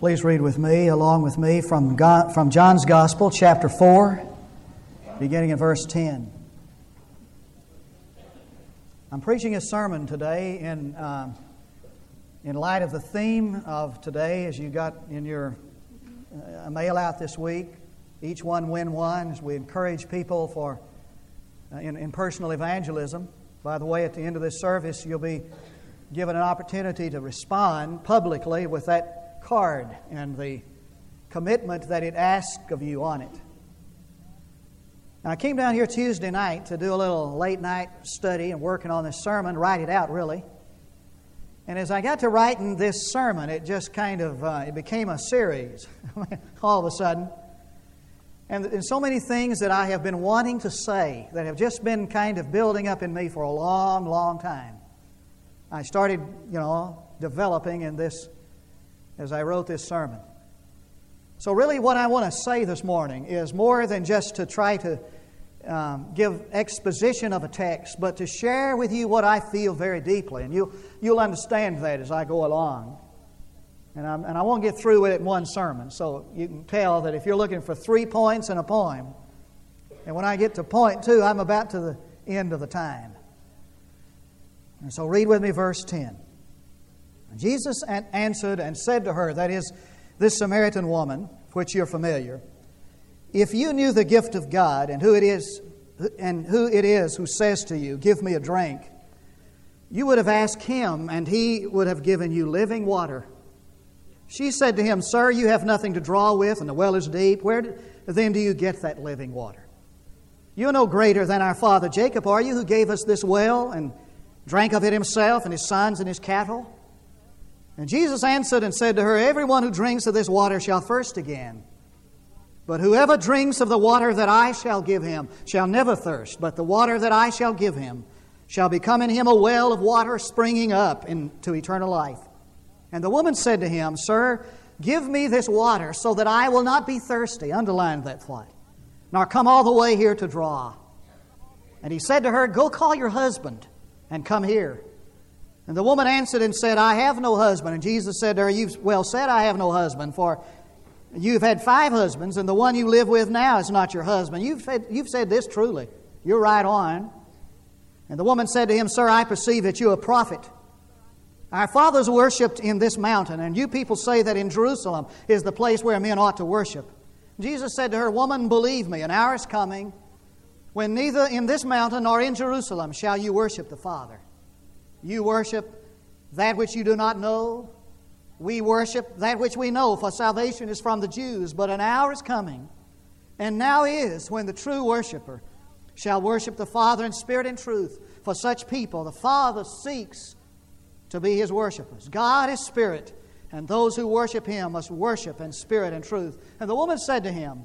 Please read with me, along with me, from, God, from John's Gospel, chapter 4, beginning in verse 10. I'm preaching a sermon today in, uh, in light of the theme of today, as you got in your uh, mail out this week. Each one win one, as we encourage people for uh, in, in personal evangelism. By the way, at the end of this service, you'll be given an opportunity to respond publicly with that card and the commitment that it asks of you on it. Now, I came down here Tuesday night to do a little late night study and working on this sermon, write it out really. And as I got to writing this sermon, it just kind of uh, it became a series all of a sudden. And, and so many things that I have been wanting to say that have just been kind of building up in me for a long, long time. I started, you know, developing in this as I wrote this sermon. So, really, what I want to say this morning is more than just to try to um, give exposition of a text, but to share with you what I feel very deeply. And you, you'll understand that as I go along. And, I'm, and I won't get through with it in one sermon. So, you can tell that if you're looking for three points in a poem, and when I get to point two, I'm about to the end of the time. And so, read with me verse 10. Jesus answered and said to her, that is, this Samaritan woman, which you're familiar, if you knew the gift of God and who it is and who it is who says to you, Give me a drink, you would have asked him, and he would have given you living water. She said to him, Sir, you have nothing to draw with, and the well is deep. Where then do you get that living water? You are no greater than our father Jacob, are you, who gave us this well and drank of it himself and his sons and his cattle? And Jesus answered and said to her, Everyone who drinks of this water shall thirst again. But whoever drinks of the water that I shall give him shall never thirst, but the water that I shall give him shall become in him a well of water springing up into eternal life. And the woman said to him, Sir, give me this water so that I will not be thirsty. Underline that thought. Nor come all the way here to draw. And he said to her, Go call your husband and come here. And the woman answered and said, I have no husband. And Jesus said to her, You've well said, I have no husband, for you've had five husbands, and the one you live with now is not your husband. You've said, you've said this truly. You're right on. And the woman said to him, Sir, I perceive that you're a prophet. Our fathers worshipped in this mountain, and you people say that in Jerusalem is the place where men ought to worship. Jesus said to her, Woman, believe me, an hour is coming when neither in this mountain nor in Jerusalem shall you worship the Father. You worship that which you do not know. We worship that which we know, for salvation is from the Jews. But an hour is coming, and now is, when the true worshiper shall worship the Father in spirit and truth. For such people, the Father seeks to be his worshipers. God is spirit, and those who worship him must worship in spirit and truth. And the woman said to him,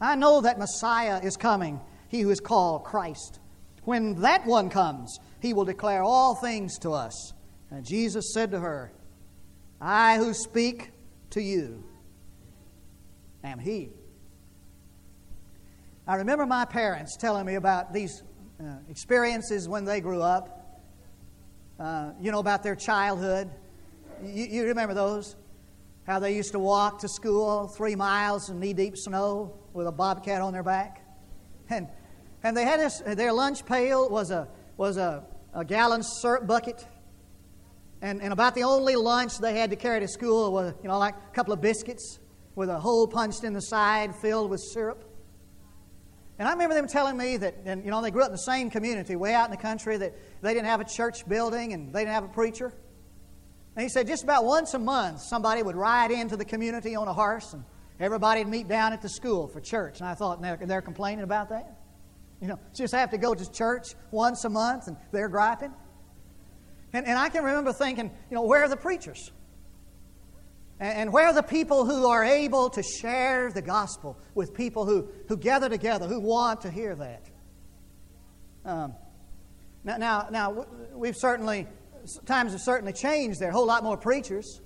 I know that Messiah is coming, he who is called Christ. When that one comes, he will declare all things to us. And Jesus said to her, I who speak to you am He. I remember my parents telling me about these uh, experiences when they grew up. Uh, you know, about their childhood. You, you remember those? How they used to walk to school three miles in knee deep snow with a bobcat on their back. And, and they had this, their lunch pail was a, was a a gallon syrup bucket. And, and about the only lunch they had to carry to school was, you know, like a couple of biscuits with a hole punched in the side filled with syrup. And I remember them telling me that, and, you know, they grew up in the same community way out in the country, that they didn't have a church building and they didn't have a preacher. And he said just about once a month, somebody would ride into the community on a horse and everybody would meet down at the school for church. And I thought, they're, they're complaining about that? You know, just have to go to church once a month and they're griping. And, and I can remember thinking, you know, where are the preachers? And, and where are the people who are able to share the gospel with people who, who gather together, who want to hear that? Um, now, now, now, we've certainly, times have certainly changed. There a whole lot more preachers.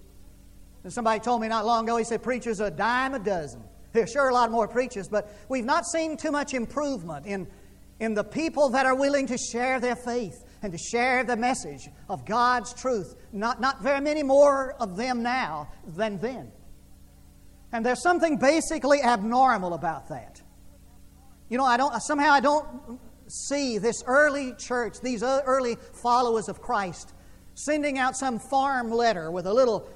And somebody told me not long ago, he said, preachers are a dime a dozen. There's sure a lot more preachers, but we've not seen too much improvement in in the people that are willing to share their faith and to share the message of God's truth. Not, not very many more of them now than then. And there's something basically abnormal about that. You know, I don't, somehow I don't see this early church, these early followers of Christ, sending out some farm letter with a little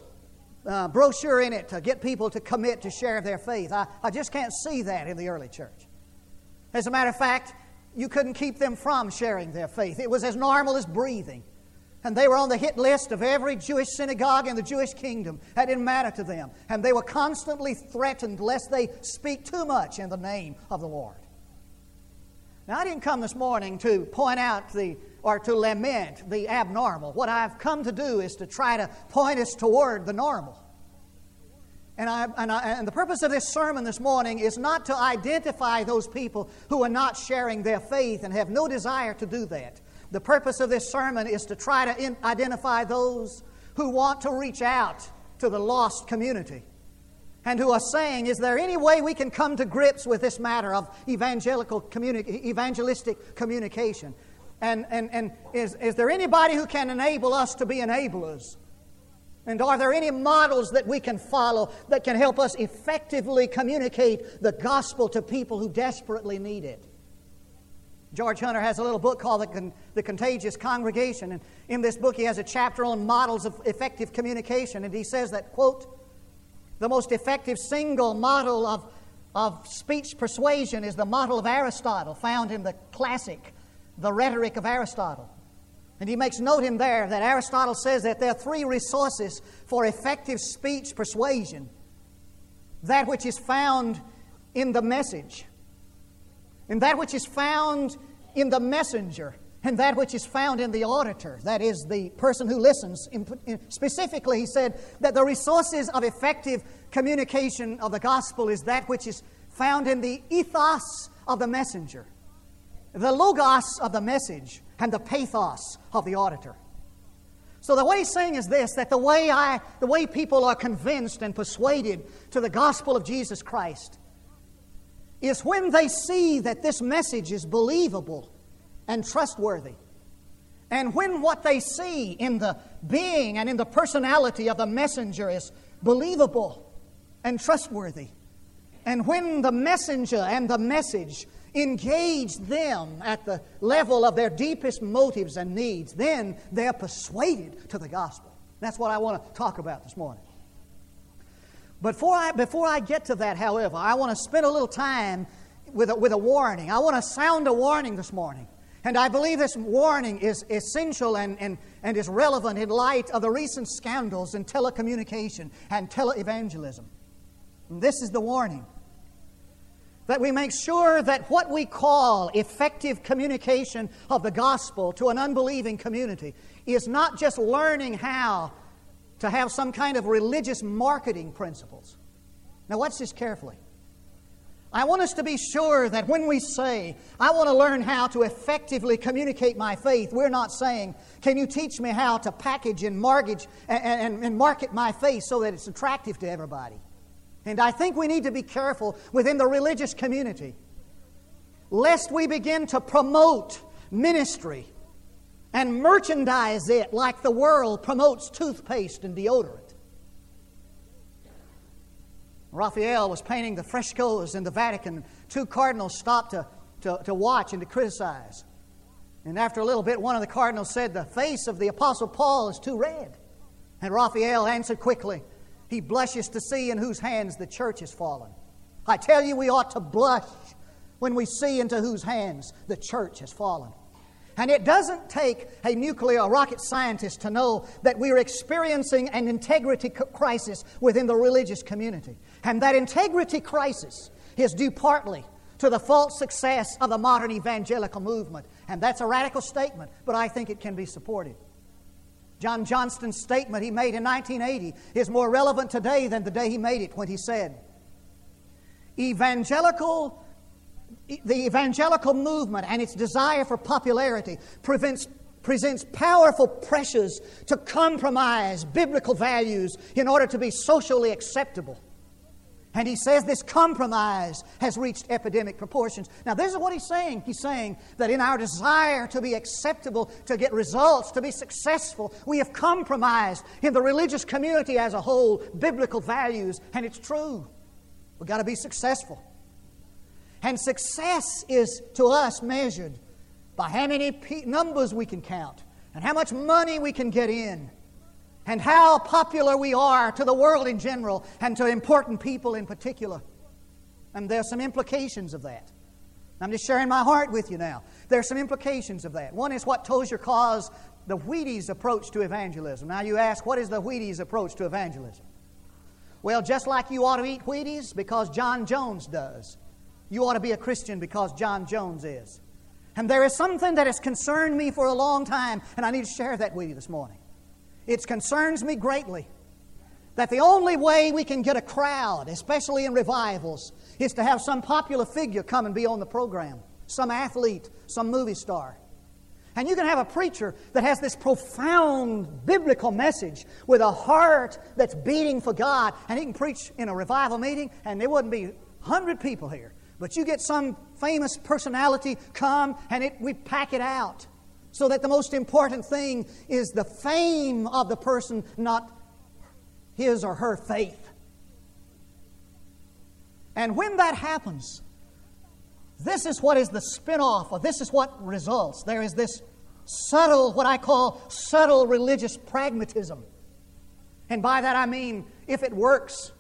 uh, brochure in it to get people to commit to share their faith. I, I just can't see that in the early church. As a matter of fact, you couldn't keep them from sharing their faith. It was as normal as breathing. And they were on the hit list of every Jewish synagogue in the Jewish kingdom. That didn't matter to them. And they were constantly threatened lest they speak too much in the name of the Lord. Now, I didn't come this morning to point out the or to lament the abnormal. What I've come to do is to try to point us toward the normal. And, I, and, I, and, the purpose of this sermon this morning is not to identify those people who are not sharing their faith and have no desire to do that. The purpose of this sermon is to try to in, identify those who want to reach out to the lost community and who are saying, Is there any way we can come to grips with this matter of evangelical communi- evangelistic communication? And, and, and is, is there anybody who can enable us to be enablers? And are there any models that we can follow that can help us effectively communicate the gospel to people who desperately need it? George Hunter has a little book called The, Con- the Contagious Congregation. And in this book, he has a chapter on models of effective communication. And he says that, quote, the most effective single model of, of speech persuasion is the model of Aristotle, found in the classic the rhetoric of Aristotle. And he makes note in there that Aristotle says that there are three resources for effective speech persuasion. That which is found in the message, and that which is found in the messenger, and that which is found in the auditor, that is, the person who listens. Specifically, he said that the resources of effective communication of the gospel is that which is found in the ethos of the messenger. The logos of the message and the pathos of the auditor. So the way he's saying is this that the way I the way people are convinced and persuaded to the gospel of Jesus Christ is when they see that this message is believable and trustworthy. And when what they see in the being and in the personality of the messenger is believable and trustworthy. And when the messenger and the message engage them at the level of their deepest motives and needs, then they're persuaded to the gospel. That's what I want to talk about this morning. Before I, before I get to that, however, I want to spend a little time with a, with a warning. I want to sound a warning this morning. And I believe this warning is essential and, and, and is relevant in light of the recent scandals in telecommunication and teleevangelism. And this is the warning that we make sure that what we call effective communication of the gospel to an unbelieving community is not just learning how to have some kind of religious marketing principles. Now, watch this carefully. I want us to be sure that when we say, I want to learn how to effectively communicate my faith, we're not saying, Can you teach me how to package and, mortgage and, and, and market my faith so that it's attractive to everybody? And I think we need to be careful within the religious community lest we begin to promote ministry and merchandise it like the world promotes toothpaste and deodorant. Raphael was painting the frescoes in the Vatican. Two cardinals stopped to, to, to watch and to criticize. And after a little bit, one of the cardinals said, The face of the Apostle Paul is too red. And Raphael answered quickly, he blushes to see in whose hands the church has fallen. I tell you, we ought to blush when we see into whose hands the church has fallen. And it doesn't take a nuclear or rocket scientist to know that we're experiencing an integrity crisis within the religious community. And that integrity crisis is due partly to the false success of the modern evangelical movement. And that's a radical statement, but I think it can be supported. John Johnston's statement he made in 1980 is more relevant today than the day he made it when he said, Evangelical, the evangelical movement and its desire for popularity prevents, presents powerful pressures to compromise biblical values in order to be socially acceptable. And he says this compromise has reached epidemic proportions. Now, this is what he's saying. He's saying that in our desire to be acceptable, to get results, to be successful, we have compromised in the religious community as a whole biblical values, and it's true. We've got to be successful. And success is to us measured by how many numbers we can count and how much money we can get in and how popular we are to the world in general and to important people in particular. And there's some implications of that. I'm just sharing my heart with you now. There's some implications of that. One is what Tozer calls the Wheaties approach to evangelism. Now you ask, what is the Wheaties approach to evangelism? Well, just like you ought to eat Wheaties because John Jones does, you ought to be a Christian because John Jones is. And there is something that has concerned me for a long time, and I need to share that with you this morning. It concerns me greatly that the only way we can get a crowd, especially in revivals, is to have some popular figure come and be on the program, some athlete, some movie star. And you can have a preacher that has this profound biblical message with a heart that's beating for God, and he can preach in a revival meeting, and there wouldn't be 100 people here. But you get some famous personality come, and it, we pack it out. So that the most important thing is the fame of the person, not his or her faith. And when that happens, this is what is the spin off, or this is what results. There is this subtle, what I call subtle religious pragmatism. And by that I mean, if it works,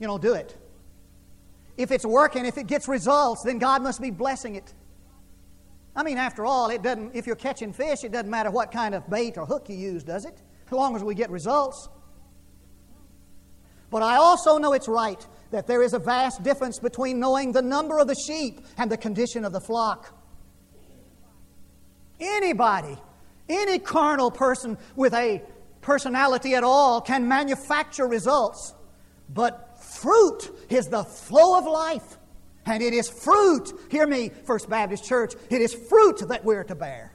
you know, do it. If it's working, if it gets results, then God must be blessing it. I mean, after all, it doesn't, if you're catching fish, it doesn't matter what kind of bait or hook you use, does it? As long as we get results. But I also know it's right that there is a vast difference between knowing the number of the sheep and the condition of the flock. Anybody, any carnal person with a personality at all can manufacture results. But fruit is the flow of life. And it is fruit, hear me, First Baptist Church, it is fruit that we're to bear.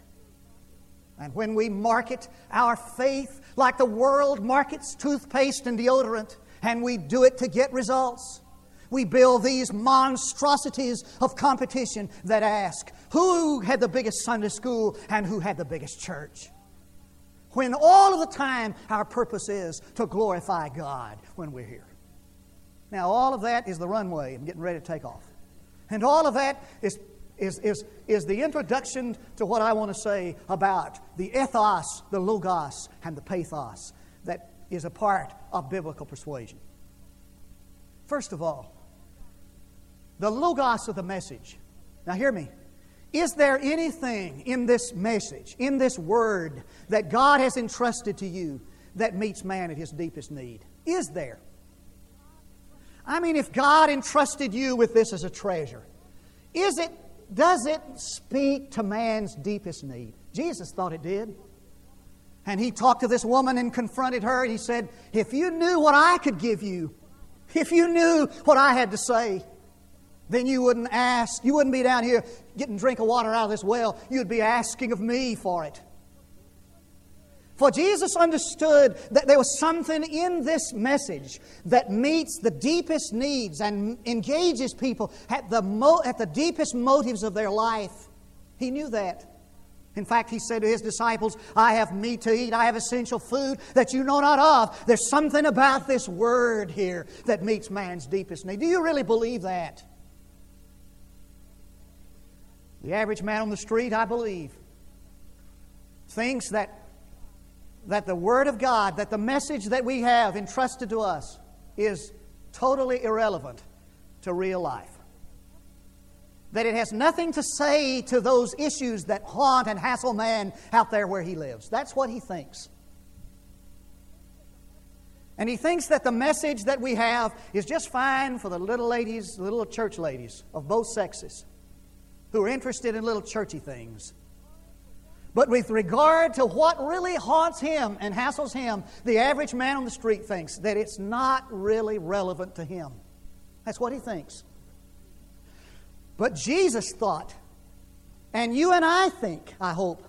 And when we market our faith like the world markets toothpaste and deodorant, and we do it to get results. We build these monstrosities of competition that ask who had the biggest Sunday school and who had the biggest church. When all of the time our purpose is to glorify God when we're here. Now, all of that is the runway. I'm getting ready to take off. And all of that is, is, is, is the introduction to what I want to say about the ethos, the logos, and the pathos that is a part of biblical persuasion. First of all, the logos of the message. Now, hear me. Is there anything in this message, in this word, that God has entrusted to you that meets man at his deepest need? Is there? I mean, if God entrusted you with this as a treasure, is it, does it speak to man's deepest need? Jesus thought it did. And he talked to this woman and confronted her, and he said, If you knew what I could give you, if you knew what I had to say, then you wouldn't ask. You wouldn't be down here getting drink of water out of this well. You'd be asking of me for it. For Jesus understood that there was something in this message that meets the deepest needs and engages people at the, mo- at the deepest motives of their life. He knew that. In fact, he said to his disciples, I have meat to eat, I have essential food that you know not of. There's something about this word here that meets man's deepest need. Do you really believe that? The average man on the street, I believe, thinks that, that the Word of God, that the message that we have entrusted to us, is totally irrelevant to real life that it has nothing to say to those issues that haunt and hassle man out there where he lives. That's what he thinks. And he thinks that the message that we have is just fine for the little ladies, little church ladies of both sexes who are interested in little churchy things. But with regard to what really haunts him and hassles him, the average man on the street thinks that it's not really relevant to him. That's what he thinks. But Jesus thought, and you and I think, I hope,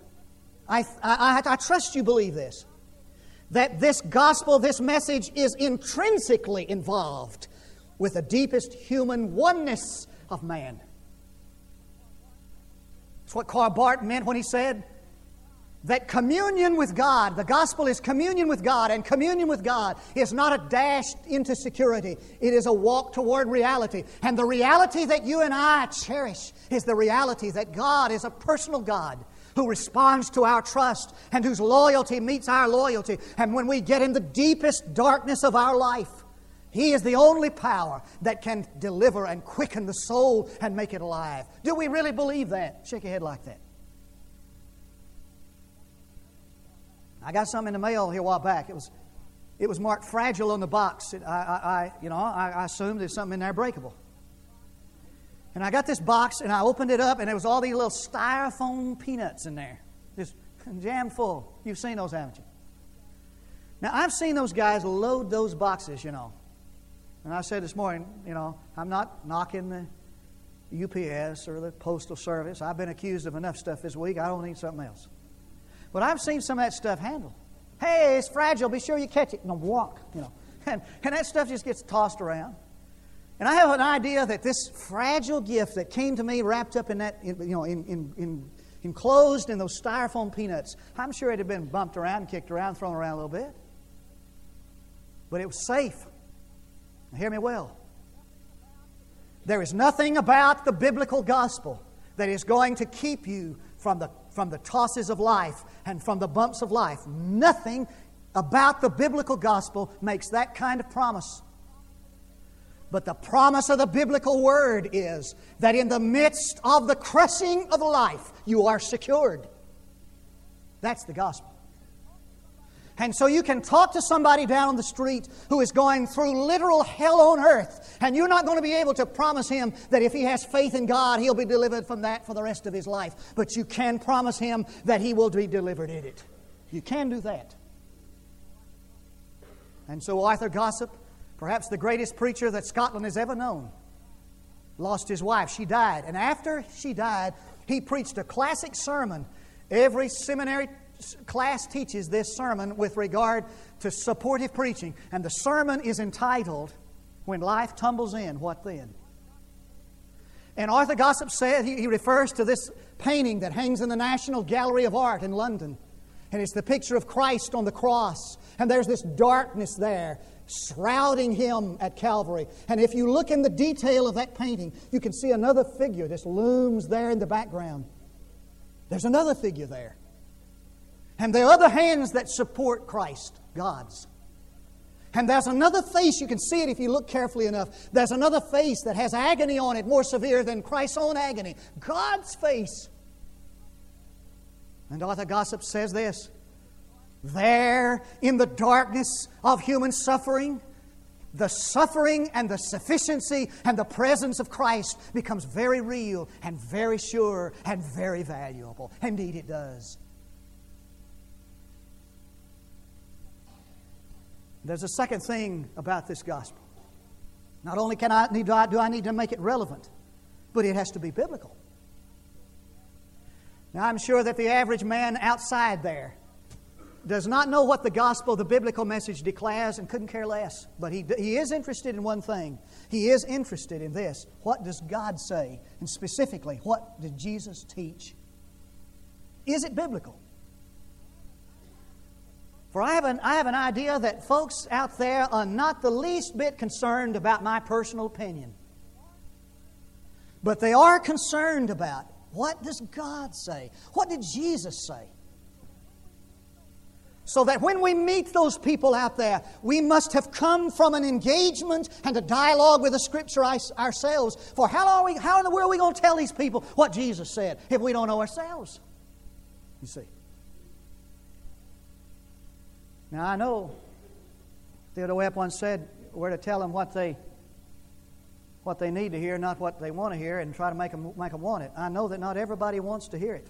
I, I, I, trust you believe this, that this gospel, this message is intrinsically involved with the deepest human oneness of man. That's what Karl Barth meant when he said, that communion with God, the gospel is communion with God, and communion with God is not a dash into security. It is a walk toward reality. And the reality that you and I cherish is the reality that God is a personal God who responds to our trust and whose loyalty meets our loyalty. And when we get in the deepest darkness of our life, He is the only power that can deliver and quicken the soul and make it alive. Do we really believe that? Shake your head like that. I got something in the mail here a while back. It was, it was marked fragile on the box. It, I, I, I, you know, I, I assumed there's something in there breakable. And I got this box and I opened it up and there was all these little styrofoam peanuts in there, just jam full. You've seen those, haven't you? Now I've seen those guys load those boxes, you know. And I said this morning, you know, I'm not knocking the UPS or the Postal Service. I've been accused of enough stuff this week. I don't need something else. But I've seen some of that stuff handled. Hey, it's fragile. Be sure you catch it. And walk, you know. And, and that stuff just gets tossed around. And I have an idea that this fragile gift that came to me wrapped up in that, you know, in, in, in, enclosed in those styrofoam peanuts, I'm sure it had been bumped around, kicked around, thrown around a little bit. But it was safe. Now, hear me well. There is nothing about the biblical gospel that is going to keep you from the from the tosses of life and from the bumps of life. Nothing about the biblical gospel makes that kind of promise. But the promise of the biblical word is that in the midst of the crushing of life, you are secured. That's the gospel. And so you can talk to somebody down the street who is going through literal hell on earth, and you're not going to be able to promise him that if he has faith in God, he'll be delivered from that for the rest of his life. But you can promise him that he will be delivered in it. You can do that. And so Arthur Gossip, perhaps the greatest preacher that Scotland has ever known, lost his wife. She died. And after she died, he preached a classic sermon. Every seminary class teaches this sermon with regard to supportive preaching, and the sermon is entitled, When Life Tumbles In, What Then? And Arthur Gossip said, he, he refers to this painting that hangs in the National Gallery of Art in London. And it's the picture of Christ on the cross. And there's this darkness there shrouding him at Calvary. And if you look in the detail of that painting, you can see another figure. This looms there in the background. There's another figure there. And there are other hands that support Christ, God's. And there's another face, you can see it if you look carefully enough. There's another face that has agony on it more severe than Christ's own agony God's face. And Arthur Gossip says this There, in the darkness of human suffering, the suffering and the sufficiency and the presence of Christ becomes very real and very sure and very valuable. Indeed, it does. There's a second thing about this gospel. Not only can I need, do I need to make it relevant, but it has to be biblical. Now, I'm sure that the average man outside there does not know what the gospel, the biblical message declares, and couldn't care less. But he, he is interested in one thing. He is interested in this. What does God say? And specifically, what did Jesus teach? Is it biblical? For I have, an, I have an idea that folks out there are not the least bit concerned about my personal opinion. But they are concerned about what does God say? What did Jesus say? So that when we meet those people out there, we must have come from an engagement and a dialogue with the Scripture ourselves. For how, are we, how in the world are we going to tell these people what Jesus said if we don't know ourselves? You see. Now, I know Theodore Webb once said we're to tell them what they, what they need to hear, not what they want to hear, and try to make them, make them want it. I know that not everybody wants to hear it.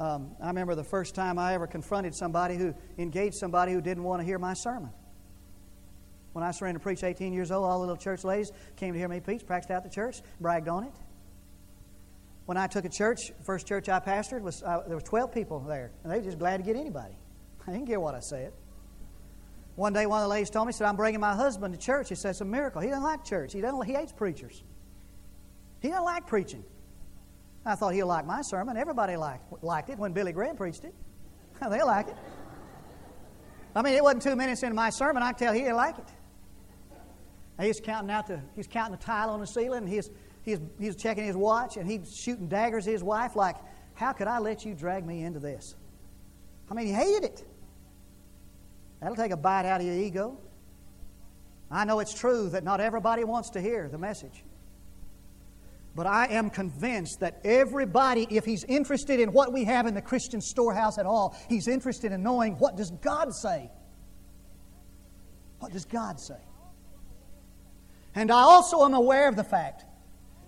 Um, I remember the first time I ever confronted somebody who engaged somebody who didn't want to hear my sermon. When I started to preach 18 years old, all the little church ladies came to hear me preach, practiced out the church, bragged on it. When I took a church, first church I pastored was uh, there were 12 people there, and they were just glad to get anybody. I didn't care what I said. One day, one of the ladies told me, said, "I'm bringing my husband to church." He said, "It's a miracle. He doesn't like church. He doesn't. He hates preachers. He doesn't like preaching." I thought he'll like my sermon. Everybody liked, liked it when Billy Graham preached it. they like it. I mean, it wasn't two minutes into my sermon. I could tell he didn't like it. He's counting out the he's counting the tile on the ceiling. And he's he's he's checking his watch and he's shooting daggers at his wife. Like, how could I let you drag me into this? I mean, he hated it. That'll take a bite out of your ego. I know it's true that not everybody wants to hear the message. But I am convinced that everybody, if he's interested in what we have in the Christian storehouse at all, he's interested in knowing what does God say? What does God say? And I also am aware of the fact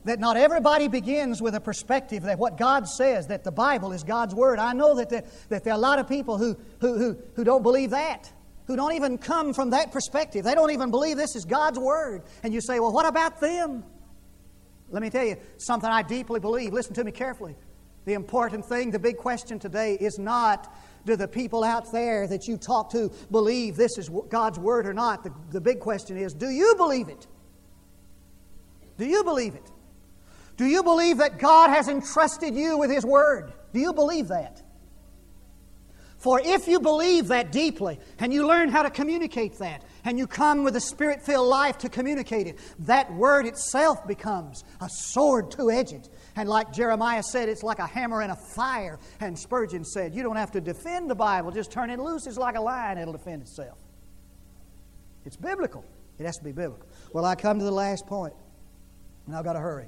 that not everybody begins with a perspective that what God says, that the Bible is God's Word. I know that, the, that there are a lot of people who, who, who, who don't believe that, who don't even come from that perspective. They don't even believe this is God's Word. And you say, well, what about them? Let me tell you something I deeply believe. Listen to me carefully. The important thing, the big question today is not do the people out there that you talk to believe this is God's Word or not. The, the big question is do you believe it? Do you believe it? Do you believe that God has entrusted you with His Word? Do you believe that? For if you believe that deeply and you learn how to communicate that and you come with a spirit filled life to communicate it, that word itself becomes a sword two edged. And like Jeremiah said, it's like a hammer and a fire. And Spurgeon said, You don't have to defend the Bible, just turn it loose. It's like a lion, it'll defend itself. It's biblical. It has to be biblical. Well, I come to the last point, and I've got to hurry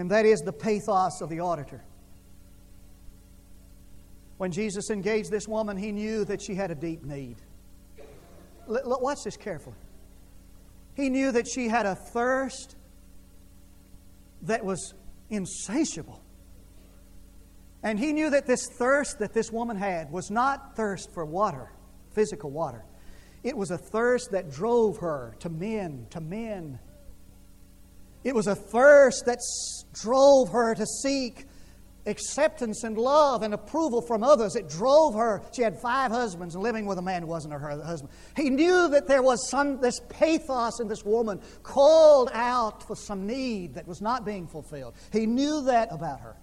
and that is the pathos of the auditor. When Jesus engaged this woman, he knew that she had a deep need. Watch this carefully. He knew that she had a thirst that was insatiable. And he knew that this thirst that this woman had was not thirst for water, physical water. It was a thirst that drove her to men, to men, it was a thirst that drove her to seek acceptance and love and approval from others. It drove her. She had five husbands and living with a man who wasn't her husband. He knew that there was some this pathos in this woman called out for some need that was not being fulfilled. He knew that about her.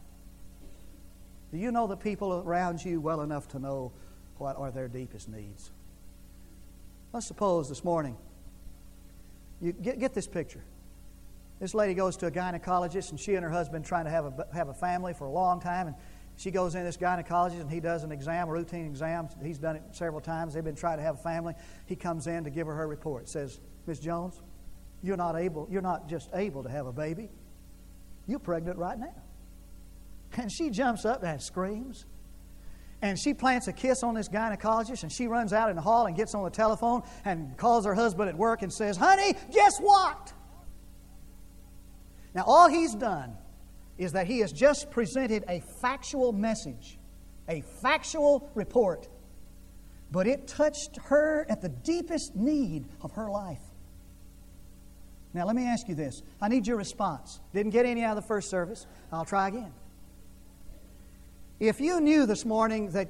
Do you know the people around you well enough to know what are their deepest needs? Let's suppose this morning you get, get this picture. This lady goes to a gynecologist, and she and her husband trying to have a, have a family for a long time. And she goes in this gynecologist, and he does an exam, a routine exam. He's done it several times. They've been trying to have a family. He comes in to give her her report. Says, Miss Jones, you're not able. You're not just able to have a baby. You're pregnant right now. And she jumps up and screams. And she plants a kiss on this gynecologist, and she runs out in the hall and gets on the telephone and calls her husband at work and says, Honey, guess what? Now, all he's done is that he has just presented a factual message, a factual report, but it touched her at the deepest need of her life. Now, let me ask you this. I need your response. Didn't get any out of the first service. I'll try again. If you knew this morning that,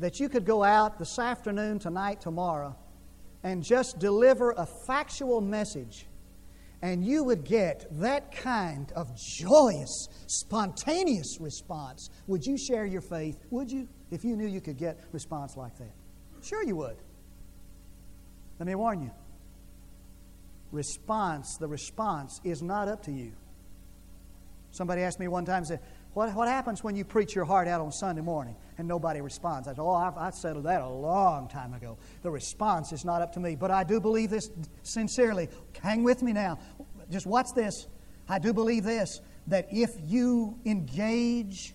that you could go out this afternoon, tonight, tomorrow, and just deliver a factual message and you would get that kind of joyous, spontaneous response. Would you share your faith? Would you? If you knew you could get response like that? Sure you would. Let me warn you. Response, the response is not up to you. Somebody asked me one time, said, what, what happens when you preach your heart out on Sunday morning and nobody responds? I said, Oh, I've, I settled that a long time ago. The response is not up to me. But I do believe this sincerely. Hang with me now. Just watch this. I do believe this that if you engage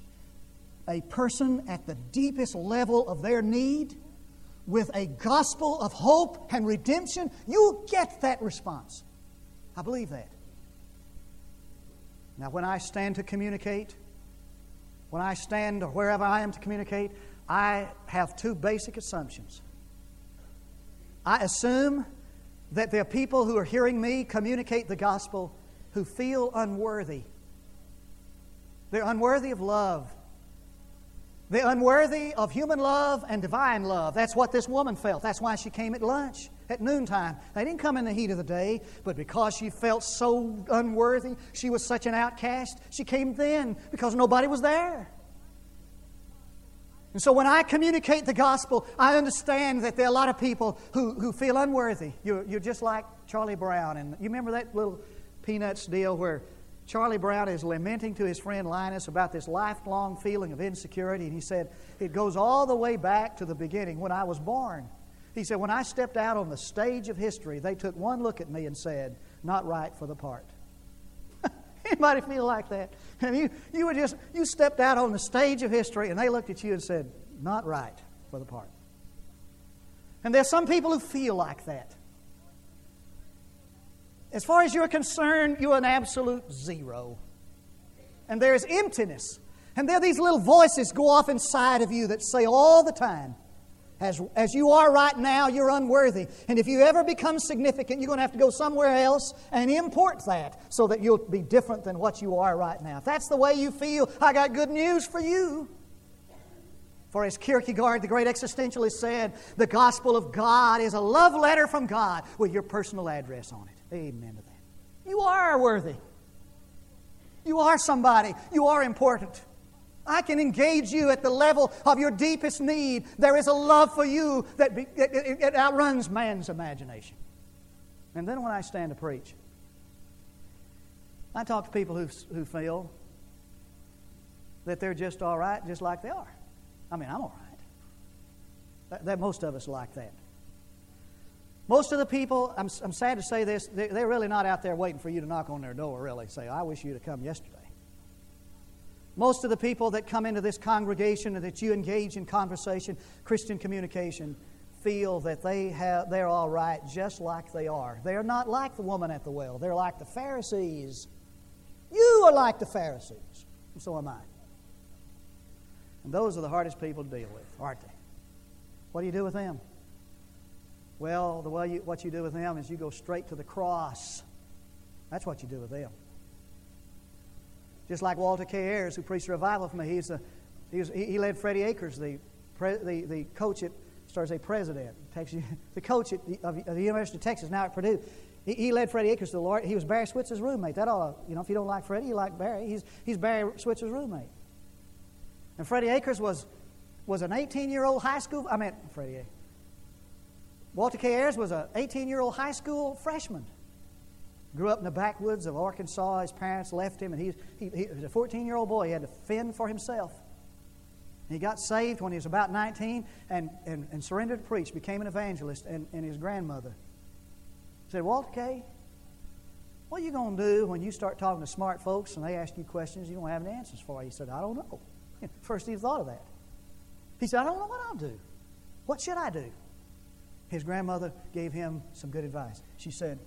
a person at the deepest level of their need with a gospel of hope and redemption, you'll get that response. I believe that. Now, when I stand to communicate, when I stand or wherever I am to communicate, I have two basic assumptions. I assume that there are people who are hearing me communicate the gospel who feel unworthy. They're unworthy of love. They're unworthy of human love and divine love. That's what this woman felt. That's why she came at lunch, at noontime. They didn't come in the heat of the day, but because she felt so unworthy, she was such an outcast, she came then because nobody was there. And so when I communicate the gospel, I understand that there are a lot of people who, who feel unworthy. You're, you're just like Charlie Brown. And you remember that little Peanuts deal where Charlie Brown is lamenting to his friend Linus about this lifelong feeling of insecurity. And he said, It goes all the way back to the beginning when I was born. He said, When I stepped out on the stage of history, they took one look at me and said, Not right for the part. Anybody feel like that? And you, you were just, you stepped out on the stage of history and they looked at you and said, Not right for the part. And there's some people who feel like that. As far as you're concerned, you're an absolute zero. And there's emptiness. And there are these little voices go off inside of you that say all the time, as, as you are right now, you're unworthy. And if you ever become significant, you're going to have to go somewhere else and import that so that you'll be different than what you are right now. If that's the way you feel, I got good news for you. For as Kierkegaard, the great existentialist, said, the gospel of God is a love letter from God with your personal address on it. Amen to that. You are worthy. You are somebody. You are important. I can engage you at the level of your deepest need. There is a love for you that be, it, outruns man's imagination. And then when I stand to preach, I talk to people who, who feel that they're just all right, just like they are. I mean, I'm all right. That, that most of us like that. Most of the people, I'm, I'm sad to say this, they're, they're really not out there waiting for you to knock on their door, really. Say, I wish you to come yesterday. Most of the people that come into this congregation and that you engage in conversation, Christian communication, feel that they have, they're all right just like they are. They're not like the woman at the well, they're like the Pharisees. You are like the Pharisees, and so am I. And those are the hardest people to deal with, aren't they? What do you do with them? Well, the way you, what you do with them is you go straight to the cross. That's what you do with them. Just like Walter K. Ayers, who preached revival for me, he's a, he, was, he, led Freddie Akers, the, pre, the, the coach at, starts a president, Texas, the coach at the, of, the University of Texas, now at Purdue. He, he led Freddie Akers to the Lord. He was Barry Switzer's roommate. That all, you know, if you don't like Freddie, you like Barry. He's, he's Barry Switzer's roommate. And Freddie Akers was, was an 18 year old high school, I mean, Freddie Akers. Walter K. Ayers was an 18 year old high school freshman. Grew up in the backwoods of Arkansas. His parents left him, and he, he, he was a 14 year old boy. He had to fend for himself. He got saved when he was about 19 and, and, and surrendered to preach, became an evangelist, and, and his grandmother said, Walter K., what are you going to do when you start talking to smart folks and they ask you questions you don't have any answers for? He said, I don't know. First he thought of that. He said, I don't know what I'll do. What should I do? His grandmother gave him some good advice. She said,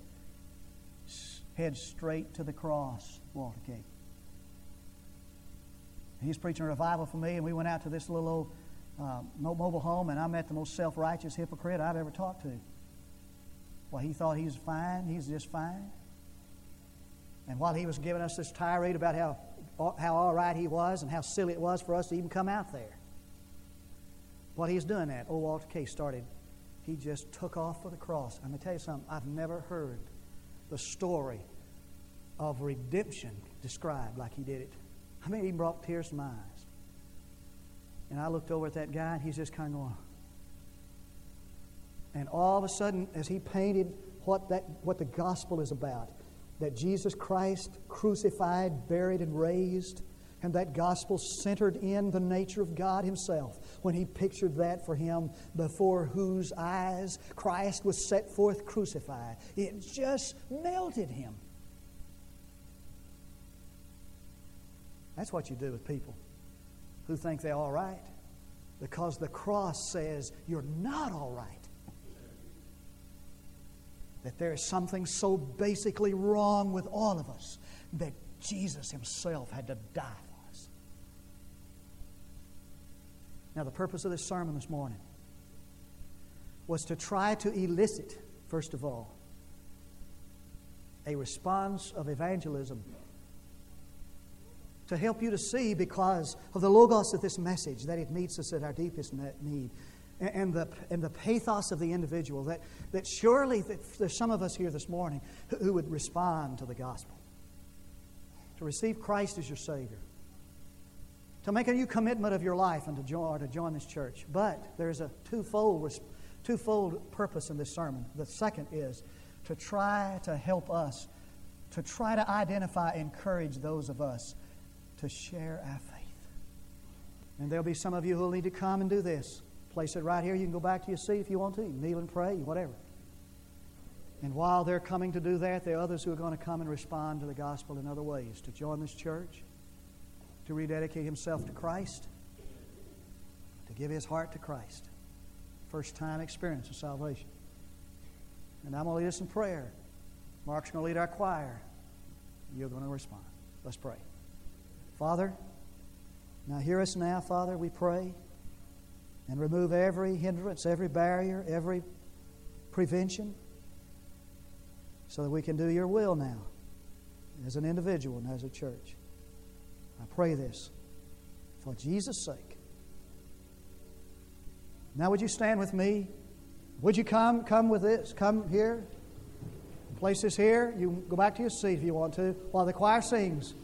Head straight to the cross, Walter King. He's preaching a revival for me, and we went out to this little old uh, mobile home, and I met the most self righteous hypocrite I've ever talked to. Well, he thought he was fine, he's just fine. And while he was giving us this tirade about how, how all right he was and how silly it was for us to even come out there, while he was doing that, old Walter Case started he just took off for the cross. I'm going to tell you something. I've never heard the story of redemption described like he did it. I mean, he brought tears to my eyes. And I looked over at that guy, and he's just kind of going. And all of a sudden, as he painted what, that, what the gospel is about, that Jesus Christ crucified, buried, and raised, and that gospel centered in the nature of God Himself when He pictured that for Him before whose eyes Christ was set forth crucified. It just melted Him. That's what you do with people who think they're all right because the cross says you're not all right. That there is something so basically wrong with all of us that Jesus Himself had to die Now, the purpose of this sermon this morning was to try to elicit, first of all, a response of evangelism to help you to see because of the logos of this message that it meets us at our deepest need. And the, and the pathos of the individual, that, that surely there's some of us here this morning who would respond to the gospel, to receive Christ as your Savior, to make a new commitment of your life and to join, to join this church. But there's a twofold, twofold purpose in this sermon. The second is to try to help us, to try to identify, encourage those of us to share our faith. And there'll be some of you who'll need to come and do this. Place it right here. You can go back to your seat if you want to. You kneel and pray, whatever. And while they're coming to do that, there are others who are going to come and respond to the gospel in other ways to join this church, to rededicate himself to Christ, to give his heart to Christ. First time experience of salvation. And I'm going to lead us in prayer. Mark's going to lead our choir. You're going to respond. Let's pray. Father, now hear us now, Father, we pray, and remove every hindrance, every barrier, every prevention, so that we can do your will now, as an individual and as a church. I pray this for Jesus' sake. Now, would you stand with me? Would you come? Come with this. Come here. Place this here. You go back to your seat if you want to while the choir sings.